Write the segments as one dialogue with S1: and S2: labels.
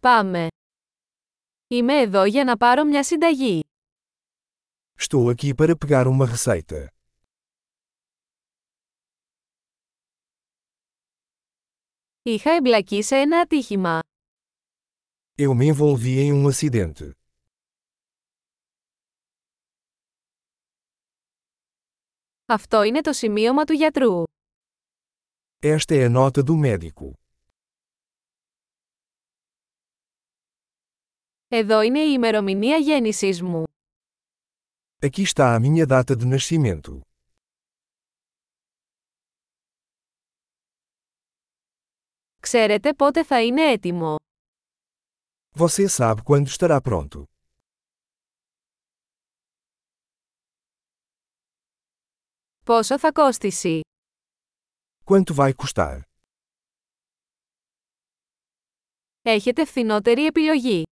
S1: Πάμε. Είμαι εδώ για να πάρω μια συνταγή.
S2: Estou aqui para pegar uma receita.
S1: Είχα εμπλακεί σε ένα ατύχημα.
S2: Eu me envolvi em um acidente.
S1: Αυτό είναι το σημείωμα του γιατρού.
S2: Esta é a nota do médico.
S1: Εδώ είναι η ημερομηνία γέννησής μου.
S2: Aqui está a minha data de nascimento.
S1: Ξέρετε πότε θα είναι έτοιμο.
S2: Você sabe quando estará pronto.
S1: Πόσο θα κόστησει.
S2: Quanto vai custar?
S1: Έχετε φθηνότερη επιλογή.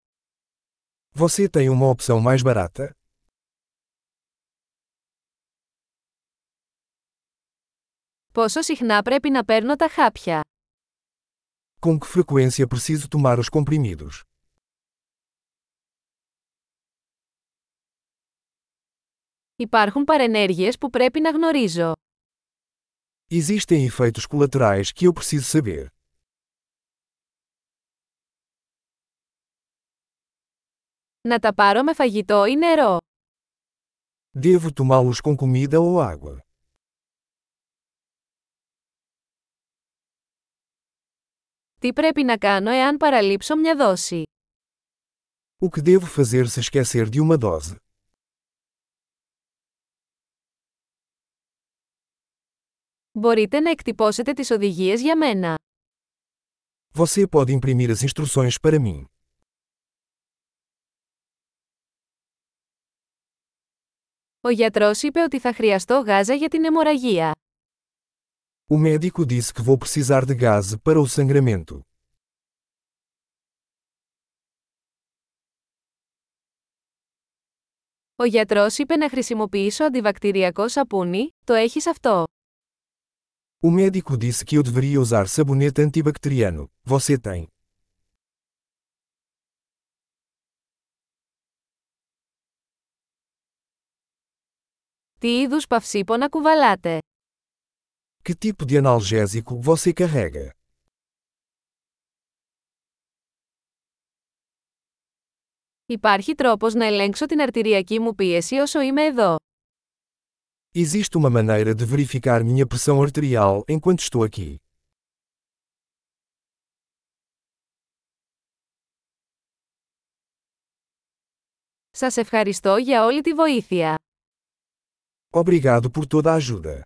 S2: Você tem uma opção mais barata?
S1: Πόσο συχνά πρέπει να παίρνω τα χάπια.
S2: Com que frequência preciso tomar os comprimidos?
S1: Υπάρχουν παρενέργειες που πρέπει να γνωρίζω.
S2: Existem efeitos colaterais que eu preciso saber.
S1: Να τα πάρω με φαγητό ή νερό.
S2: Devo tomá-los com comida ou água?
S1: Τι πρέπει να κάνω εάν παραλείψω μια δόση.
S2: O que devo fazer se esquecer de uma dose?
S1: Μπορείτε να εκτυπώσετε τις οδηγίες για μένα.
S2: Você pode imprimir as instruções para mim.
S1: Ο γιατρός είπε ότι θα χρειαστώ γάζα για την αιμορραγία.
S2: O médico disse que vou precisar de gás para o sangramento.
S1: Ο γιατρός είπε να χρησιμοποιήσω αντιβακτηριακό σαπούνι, το έχεις αυτό.
S2: O médico disse que eu deveria usar sabonete antibacteriano. Você tem?
S1: Τι είδους παυσίπονα κουβαλάτε.
S2: Que tipo de analgésico você carrega?
S1: Υπάρχει τρόπος να ελέγξω την αρτηριακή μου πίεση όσο είμαι εδώ.
S2: Existe uma maneira de verificar minha pressão arterial enquanto estou aqui.
S1: Σας ευχαριστώ για όλη τη βοήθεια.
S2: Obrigado por toda a ajuda.